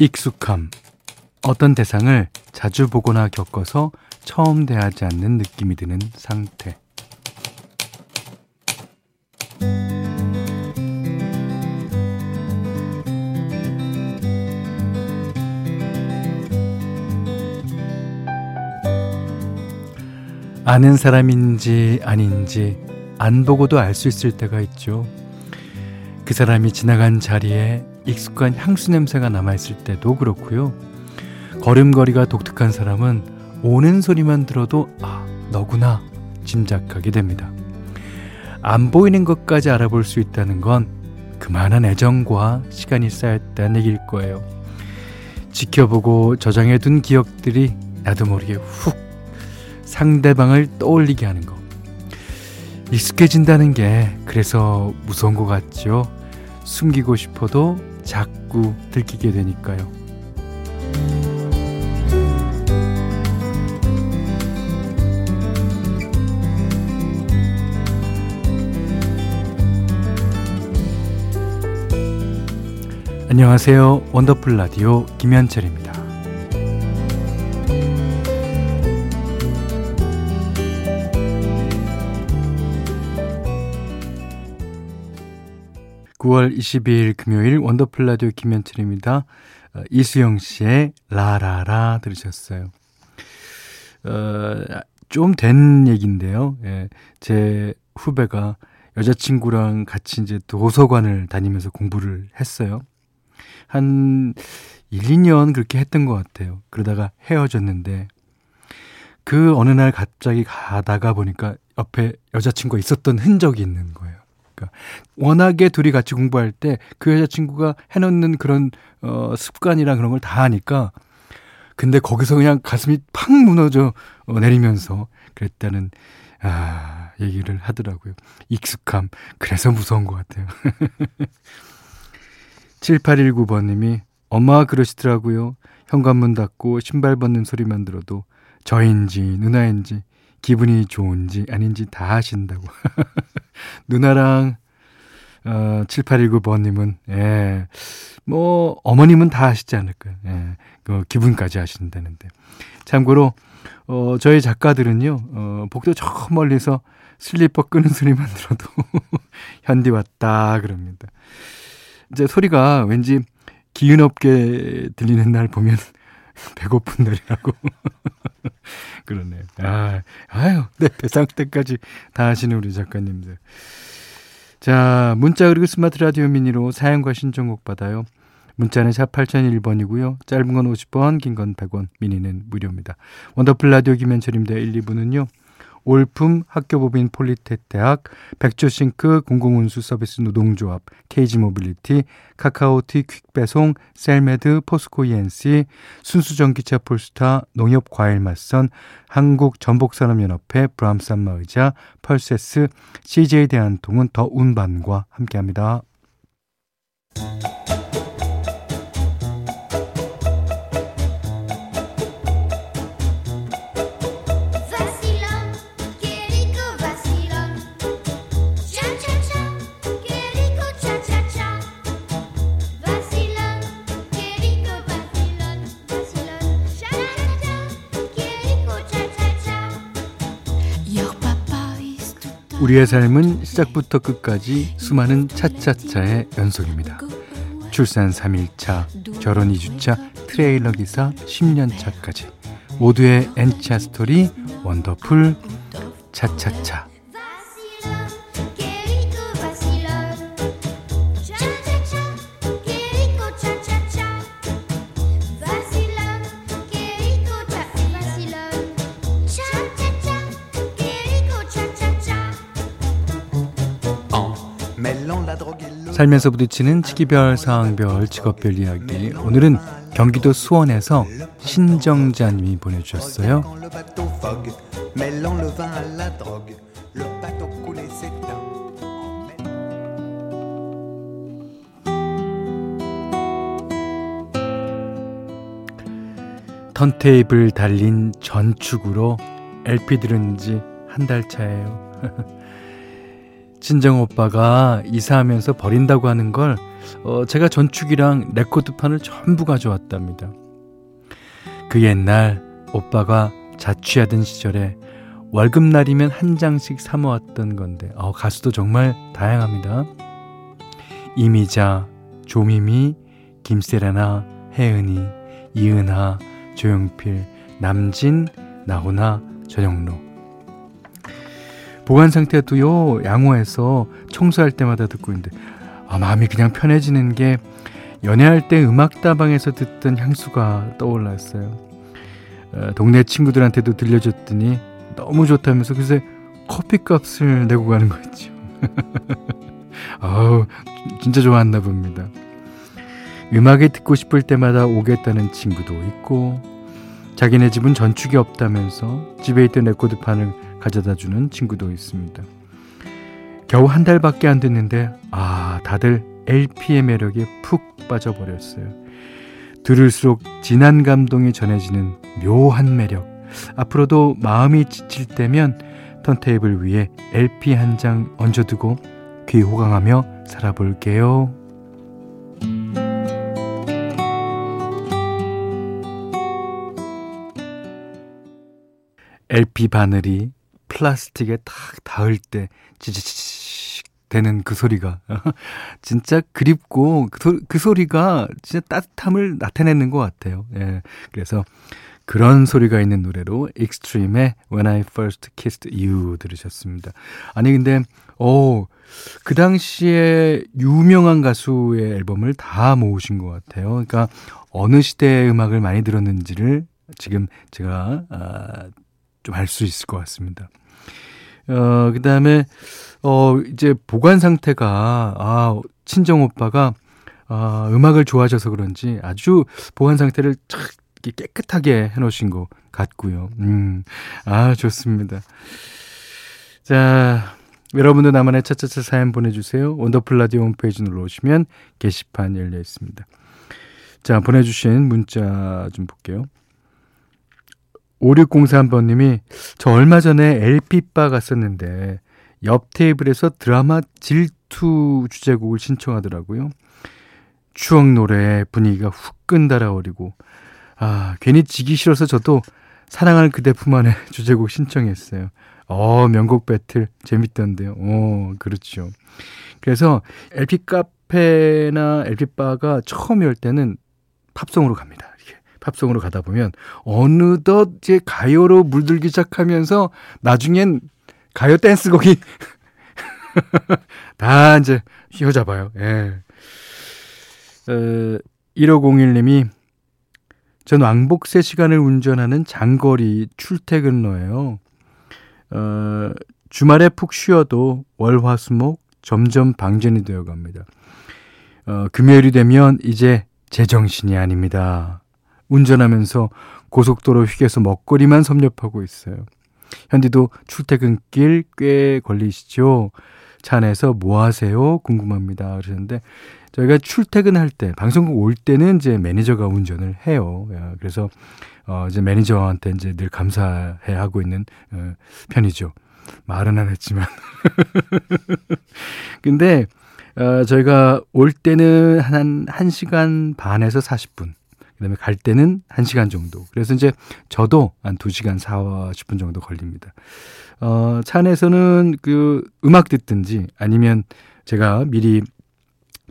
익숙함. 어떤 대상을 자주 보거나 겪어서 처음 대하지 않는 느낌이 드는 상태. 아는 사람인지 아닌지 안 보고도 알 수 있을 때가 있죠. 그 사람이 지나간 자리에 익숙한 향수 냄새가 남아있을 때도 그렇고요. 걸음걸이가 독특한 사람은 오는 소리만 들어도 아, 너구나 짐작하게 됩니다. 안 보이는 것까지 알아볼 수 있다는 건 그만한 애정과 시간이 쌓였다는 얘기일 거예요. 지켜보고 저장해둔 기억들이 나도 모르게 훅 상대방을 떠올리게 하는 거. 익숙해진다는 게 그래서 무서운 것 같죠? 숨기고 싶어도 자꾸 들키게 되니까요. 안녕하세요. 원더풀 라디오 김현철입니다. 9월 22일 금요일 원더풀 라디오 김현철입니다. 어, 이수영 씨의 라라라 들으셨어요. 어, 좀 된 얘기인데요. 예, 제 후배가 여자친구랑 같이 이제 도서관을 다니면서 공부를 했어요. 한 1, 2년 그렇게 했던 것 같아요. 그러다가 헤어졌는데 그 어느 날 갑자기 가다가 보니까 옆에 여자친구가 있었던 흔적이 있는 거예요. 그러니까 워낙에 둘이 같이 공부할 때 그 여자친구가 해놓는 그런 어, 습관이랑 그런 걸 다 하니까 근데 거기서 그냥 가슴이 팍 무너져 어, 내리면서 그랬다는 아, 얘기를 하더라고요. 익숙함. 그래서 무서운 것 같아요. 7819번님이 엄마가 그러시더라고요. 현관문 닫고 신발 벗는 소리만 들어도 저인지 누나인지 기분이 좋은지 아닌지 다 하신다고. 누나랑 어, 7819번님은, 예, 뭐, 어머님은 다 하시지 않을까요? 예, 그 기분까지 하신다는데. 참고로, 어, 저희 작가들은요, 어, 복도 저 멀리서 슬리퍼 끄는 소리만 들어도 현디 왔다, 그럽니다. 이제 소리가 왠지 기운 없게 들리는 날 보면 배고픈 날이라고. 그러네요. 아, 아유, 네, 배상 때까지 다 하시는 우리 작가님들. 자, 문자 그리고 스마트 라디오 미니로 사연과 신청곡 받아요. 문자는 샵 8001번이고요. 짧은 건 50원, 긴 건 100원, 미니는 무료입니다. 원더풀 라디오 김현철입니다. 1, 2부는요. 올품 학교법인 폴리텍 대학, 백조싱크 공공운수 서비스 노동조합, KG모빌리티, 카카오티 퀵배송, 셀메드, 포스코 ENC, 순수전기차 폴스타, 농협과일맛선, 한국전복산업연합회, 브람산마의자, 펄세스, CJ대한통운 더 운반과 함께합니다. 우리의 삶은 시작부터 끝까지 수많은 차차차의 연속입니다. 출산 3일차, 결혼 2주차, 트레일러 기사 10년차까지 모두의 N차 스토리 원더풀 차차차 살면서 부딪히는 치기별, 상황별, 직업별 이야기. 오늘은 경기도 수원에서 신정자님이 보내주셨어요. 턴테이블 달린 전축으로 LP 들은 지 한 달 차예요. 친정 오빠가 이사하면서 버린다고 하는 걸 어, 제가 전축이랑 레코드판을 전부 가져왔답니다. 그 옛날 오빠가 자취하던 시절에 월급날이면 한 장씩 사모았던 건데 어, 가수도 정말 다양합니다. 이미자, 조미미, 김세라나, 혜은이, 이은하, 조용필, 남진, 나훈아, 전영로. 보관 상태도요 양호해서 청소할 때마다 듣고 있는데 아 마음이 그냥 편해지는 게 연애할 때 음악다방에서 듣던 향수가 떠올랐어요. 어, 동네 친구들한테도 들려줬더니 너무 좋다면서 그새 커피값을 내고 가는 거 있죠. 아우 진짜 좋아했나 봅니다. 음악이 듣고 싶을 때마다 오겠다는 친구도 있고 자기네 집은 전축이 없다면서 집에 있던 레코드판을 가져다 주는 친구도 있습니다. 겨우 한 달밖에 안 됐는데 아 다들 LP의 매력에 푹 빠져버렸어요. 들을수록 진한 감동이 전해지는 묘한 매력. 앞으로도 마음이 지칠 때면 턴테이블 위에 LP 한 장 얹어두고 귀 호강하며 살아볼게요. LP 바늘이 플라스틱에 탁 닿을 때 지지직 되는 그 소리가 진짜 그립고 그, 소, 그 소리가 진짜 따뜻함을 나타내는 것 같아요. 예. 그래서 그런 소리가 있는 노래로 익스트림의 When I First Kissed You 들으셨습니다. 아니 근데 어, 그 당시에 유명한 가수의 앨범을 다 모으신 것 같아요. 그러니까 어느 시대의 음악을 많이 들었는지를 지금 제가 아, 좀 알 수 있을 것 같습니다. 어, 그 다음에, 어, 이제 보관 상태가, 아, 친정 오빠가, 아, 음악을 좋아하셔서 그런지 아주 보관 상태를 착 깨끗하게 해놓으신 것 같고요. 음, 아, 좋습니다. 자, 여러분도 나만의 차차차 사연 보내주세요. 원더풀 라디오 홈페이지 눌러오시면 게시판 열려 있습니다. 자, 보내주신 문자 좀 볼게요. 5603번님이 저 얼마 전에 LP바 갔었는데 옆 테이블에서 드라마 질투 주제곡을 신청하더라고요. 추억 노래 분위기가 훅 끈달아오르고 아 괜히 지기 싫어서 저도 사랑할 그대 품 안에 주제곡 신청했어요. 어 명곡 배틀 재밌던데요. 어 그렇죠. 그래서 LP 카페나 LP 바가 처음 열 때는 팝송으로 갑니다. 팝송으로 가다 보면 어느덧 이제 가요로 물들기 시작하면서 나중엔 가요 댄스곡이 다 이제 휘어잡아요. 예. 어, 1501님이 전 왕복세 시간을 운전하는 장거리 출퇴근로예요. 어, 주말에 푹 쉬어도 월화수목 점점 방전이 되어 갑니다. 어, 금요일이 되면 이제 제정신이 아닙니다. 운전하면서 고속도로 휴게소 먹거리만 섭렵하고 있어요. 현디도 출퇴근길 꽤 걸리시죠? 차 안에서 뭐 하세요? 궁금합니다. 그러셨는데, 저희가 출퇴근할 때, 방송국 올 때는 이제 매니저가 운전을 해요. 그래서, 어, 이제 매니저한테 이제 늘 감사해 하고 있는, 어, 편이죠. 말은 안 했지만. 근데, 어, 저희가 올 때는 한 1시간 반에서 40분. 그다음에 갈 때는 1시간 정도. 그래서 이제 저도 한 2시간 40분 정도 걸립니다. 어, 차 안에서는 그 음악 듣든지 아니면 제가 미리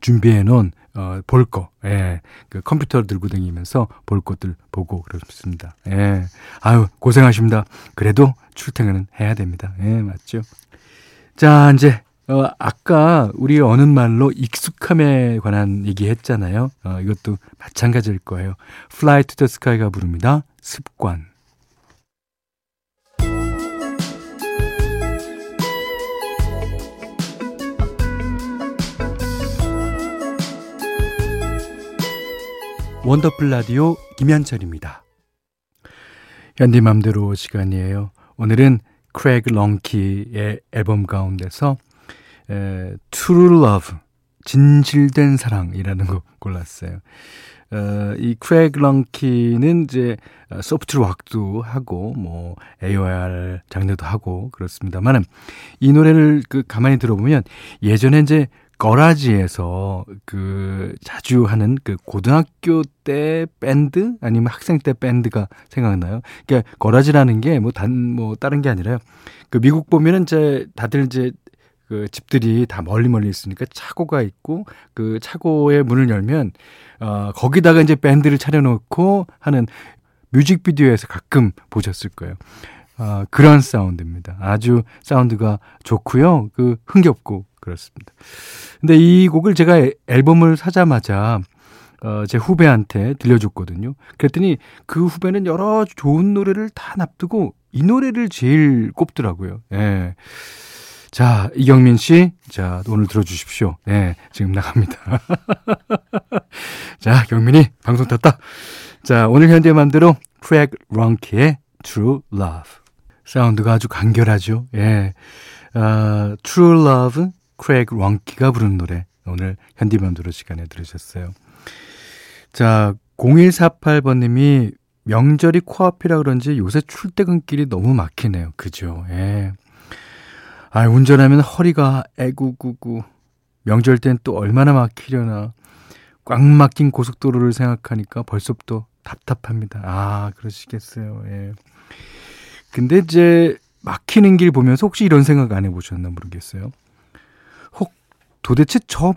준비해 놓은 어, 볼 거, 예, 그 컴퓨터를 들고 다니면서 볼 것들 보고 그렇습니다. 예, 아유, 고생하십니다. 그래도 출퇴근은 해야 됩니다. 예, 맞죠? 자, 이제 어, 아까 우리 어느 말로 익숙함에 관한 얘기 했잖아요. 어, 이것도 마찬가지일 거예요. Fly to the Sky가 부릅니다. 습관. 원더풀 라디오 김현철입니다. 현디 맘대로 시간이에요. 오늘은 크레그 렁키의 앨범 가운데서 에, True Love, 진실된 사랑이라는 거 골랐어요. 어, 이 크레그 런키는 이제 소프트 락도 하고 뭐 AOR 장르도 하고 그렇습니다만은 이 노래를 그 가만히 들어보면 예전에 이제 거라지에서 그 자주 하는 그 고등학교 때 밴드 아니면 학생 때 밴드가 생각나요. 그러니까 거라지라는 게 뭐 단뭐 뭐 다른 게 아니라요. 그 미국 보면은 이제 다들 이제 그 집들이 다 멀리 멀리 있으니까 차고가 있고 그 차고의 문을 열면 어 거기다가 이제 밴드를 차려놓고 하는 뮤직비디오에서 가끔 보셨을 거예요. 아, 그런 사운드입니다. 아주 사운드가 좋고요. 그 흥겹고 그렇습니다. 근데 이 곡을 제가 앨범을 사자마자 어, 제 후배한테 들려줬거든요. 그랬더니 그 후배는 여러 좋은 노래를 다 납두고 이 노래를 제일 꼽더라고요. 예. 자, 이경민 씨. 자, 오늘 들어주십시오. 예, 지금 나갑니다. 자, 경민이 방송 탔다. 자, 오늘 현대만대로 프랙 런키의 True Love. 사운드가 아주 간결하죠. 예. 아, True Love, 크레이그 런키가 부르는 노래. 오늘 현디만두로 시간에 들으셨어요. 자, 0148번님이 명절이 코앞이라 그런지 요새 출퇴근길이 너무 막히네요. 그죠? 예. 아, 운전하면 허리가 애구구구. 명절 땐 또 얼마나 막히려나. 꽉 막힌 고속도로를 생각하니까 벌써부터 답답합니다. 아, 그러시겠어요. 예. 근데 이제 막히는 길 보면서 혹시 이런 생각 안 해보셨나 모르겠어요. 혹 도대체 저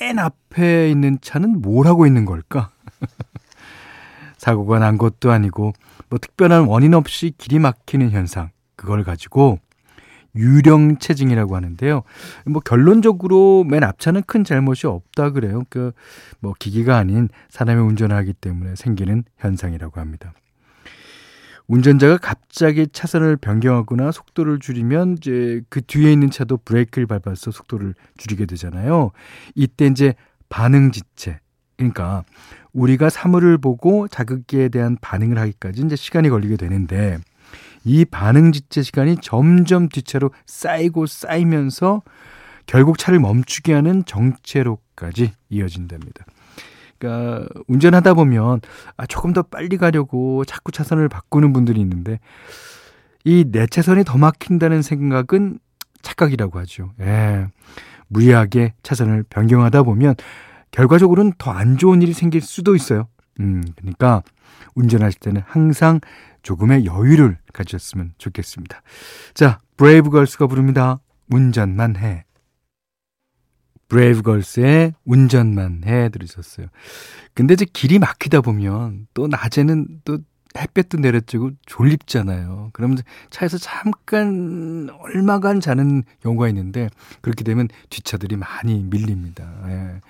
맨 앞에 있는 차는 뭘 하고 있는 걸까? 사고가 난 것도 아니고 뭐 특별한 원인 없이 길이 막히는 현상 그걸 가지고 유령체증이라고 하는데요. 뭐 결론적으로 맨 앞차는 큰 잘못이 없다 그래요. 그 뭐 기기가 아닌 사람이 운전하기 때문에 생기는 현상이라고 합니다. 운전자가 갑자기 차선을 변경하거나 속도를 줄이면 이제 그 뒤에 있는 차도 브레이크를 밟아서 속도를 줄이게 되잖아요. 이때 이제 반응 지체. 그러니까 우리가 사물을 보고 자극기에 대한 반응을 하기까지 이제 시간이 걸리게 되는데 이 반응 지체 시간이 점점 뒤차로 쌓이고 쌓이면서 결국 차를 멈추게 하는 정체로까지 이어진답니다. 그러니까 운전하다 보면 아 조금 더 빨리 가려고 자꾸 차선을 바꾸는 분들이 있는데 이 내 차선이 더 막힌다는 생각은 착각이라고 하죠. 예. 무리하게 차선을 변경하다 보면 결과적으로는 더 안 좋은 일이 생길 수도 있어요. 음, 그러니까 운전하실 때는 항상 조금의 여유를 가졌으면 좋겠습니다. 자, 브레이브걸스가 부릅니다. 운전만 해. 브레이브걸스의 운전만 해 들으셨어요. 근데 이제 길이 막히다 보면 또 낮에는 또 햇볕도 내려지고 졸립잖아요. 그러면 차에서 잠깐 얼마간 자는 경우가 있는데 그렇게 되면 뒷차들이 많이 밀립니다. 예.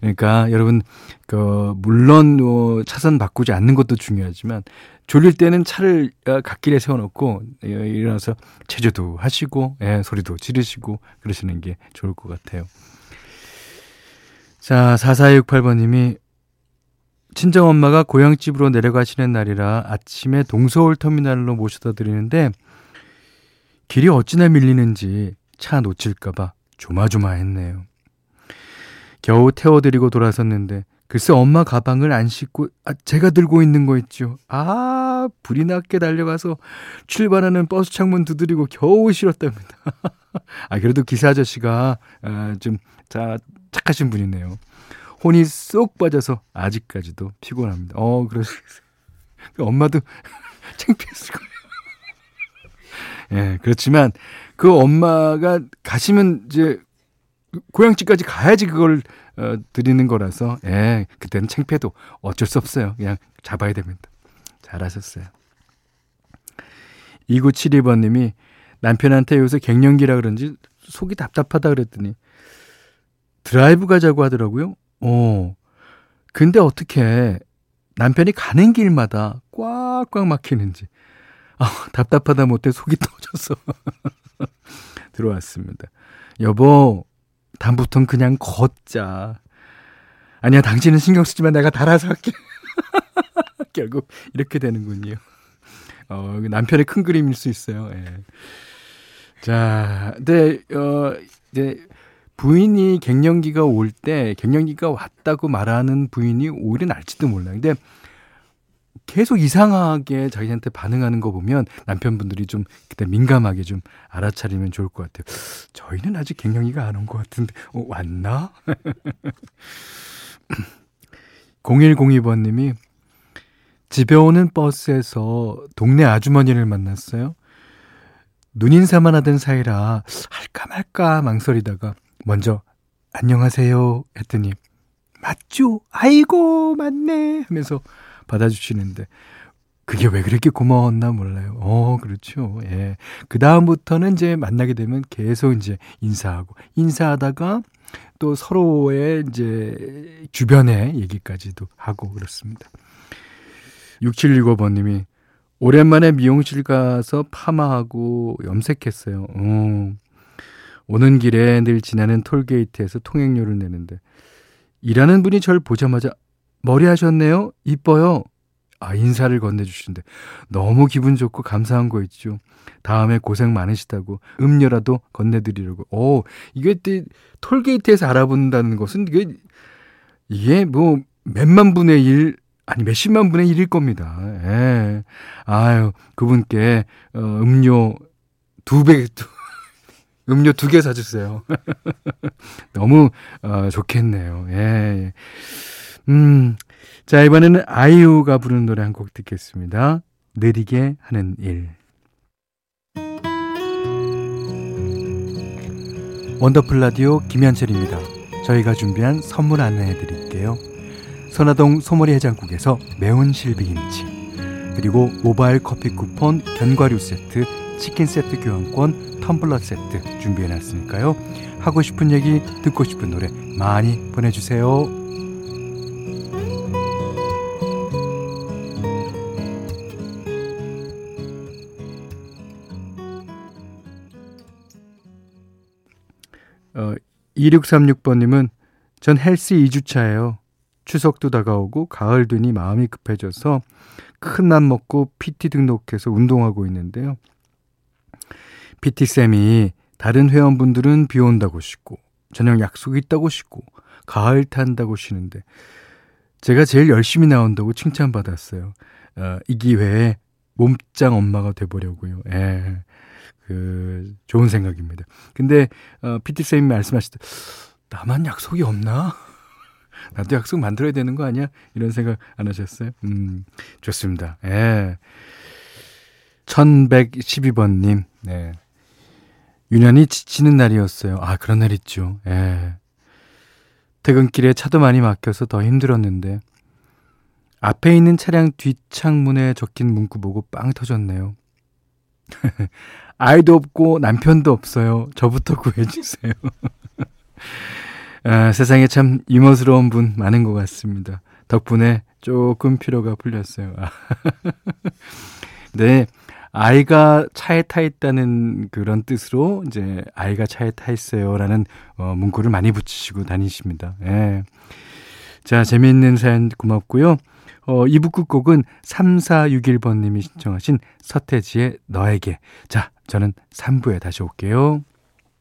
그러니까 여러분 그 물론 뭐 차선 바꾸지 않는 것도 중요하지만 졸릴 때는 차를 어, 갓길에 세워놓고 예, 일어나서 체조도 하시고 예, 소리도 지르시고 그러시는 게 좋을 것 같아요. 자 4468번님이 친정엄마가 고향집으로 내려가시는 날이라 아침에 동서울 터미널로 모셔다 드리는데 길이 어찌나 밀리는지 차 놓칠까봐 조마조마했네요. 겨우 태워드리고 돌아섰는데 글쎄 엄마 가방을 안 싣고 아, 제가 들고 있는 거 있죠. 아 불이 났게 달려가서 출발하는 버스 창문 두드리고 겨우 실었답니다. 아 그래도 기사 아저씨가 아, 좀 자, 착하신 분이네요. 혼이 쏙 빠져서 아직까지도 피곤합니다. 어 그러시겠어요. 그 엄마도 창피했을 거예요. 예, 그렇지만 그 엄마가 가시면 이제 고향집까지 가야지 그걸 어, 드리는 거라서 예, 그때는 창피해도 어쩔 수 없어요. 그냥 잡아야 됩니다. 잘하셨어요. 2972번 님이 남편한테 요새 갱년기라 그런지 속이 답답하다 그랬더니 드라이브 가자고 하더라고요. 어. 근데 어떻게 남편이 가는 길마다 꽉꽉 막히는지 아, 답답하다 못해 속이 터져서 들어왔습니다. 여보, 다음부턴 그냥 걷자. 아니야, 당신은 신경 쓰지 만 내가 달아서 할게. 결국 이렇게 되는군요. 어, 남편의 큰 그림일 수 있어요. 예. 자, 근데 어, 이제 부인이 갱년기가 올 때 갱년기가 왔다고 말하는 부인이 오히려 날지도 몰라요. 근데 계속 이상하게 자기한테 반응하는 거 보면 남편분들이 좀 그때 민감하게 좀 알아차리면 좋을 것 같아요. 저희는 아직 갱년기가 안 온 것 같은데, 어, 왔나? 0102번님이 집에 오는 버스에서 동네 아주머니를 만났어요. 눈인사만 하던 사이라 할까 말까 망설이다가 먼저 안녕하세요 했더니 맞죠? 아이고 맞네 하면서 받아주시는데 그게 왜 그렇게 고마웠나 몰라요. 어, 그렇죠. 예. 그 다음부터는 이제 만나게 되면 계속 이제 인사하고, 인사하다가 또 서로의 이제 주변의 얘기까지도 하고 그렇습니다. 6765번 님이 오랜만에 미용실 가서 파마하고 염색했어요. 어. 오는 길에 늘 지나는 톨게이트에서 통행료를 내는데 일하는 분이 절 보자마자 머리 하셨네요? 이뻐요. 아, 인사를 건네주시는데 너무 기분 좋고 감사한 거 있죠. 다음에 고생 많으시다고 음료라도 건네드리려고. 오, 이게 톨게이트에서 알아본다는 것은 이게, 이게 뭐 몇만 분의 일, 아니 몇십만 분의 일일 겁니다. 예. 아유, 그분께 어, 음료 두 배, 음료 두 개 사주세요. 너무 어, 좋겠네요. 예. 음, 자 이번에는 아이유가 부르는 노래 한 곡 듣겠습니다. 느리게 하는 일. 원더풀 라디오 김현철입니다. 저희가 준비한 선물 안내해 드릴게요. 선화동 소머리 해장국에서 매운 실비김치 그리고 모바일 커피 쿠폰 견과류 세트 치킨 세트 교환권 텀블러 세트 준비해 놨으니까요. 하고 싶은 얘기 듣고 싶은 노래 많이 보내주세요. 어, 2636번님은 전 헬스 2주차예요. 추석도 다가오고 가을 되니 마음이 급해져서 큰 맘 먹고 PT 등록해서 운동하고 있는데요. PT쌤이 다른 회원분들은 비 온다고 쉬고 저녁 약속 있다고 쉬고 가을 탄다고 쉬는데 제가 제일 열심히 나온다고 칭찬받았어요. 어, 이 기회에 몸짱 엄마가 돼보려고요. 예. 그, 좋은 생각입니다. 근데, 어, PT쌤이 말씀하실 때, 나만 약속이 없나? 나도 약속 만들어야 되는 거 아니야? 이런 생각 안 하셨어요? 음, 좋습니다. 예. 1112번님, 네. 유난히 지치는 날이었어요. 아, 그런 날 있죠. 예. 퇴근길에 차도 많이 막혀서 더 힘들었는데, 앞에 있는 차량 뒷창문에 적힌 문구 보고 빵 터졌네요. 아이도 없고 남편도 없어요. 저부터 구해주세요. 아, 세상에 참 이모스러운 분 많은 것 같습니다. 덕분에 조금 피로가 풀렸어요. 네. 아이가 차에 타 있다는 그런 뜻으로 이제 아이가 차에 타 있어요라는 어, 문구를 많이 붙이시고 다니십니다. 예. 자, 재미있는 사연 고맙고요. 어, 2부 끝곡은 3461번님이 신청하신 서태지의 너에게. 자, 저는 3부에 다시 올게요.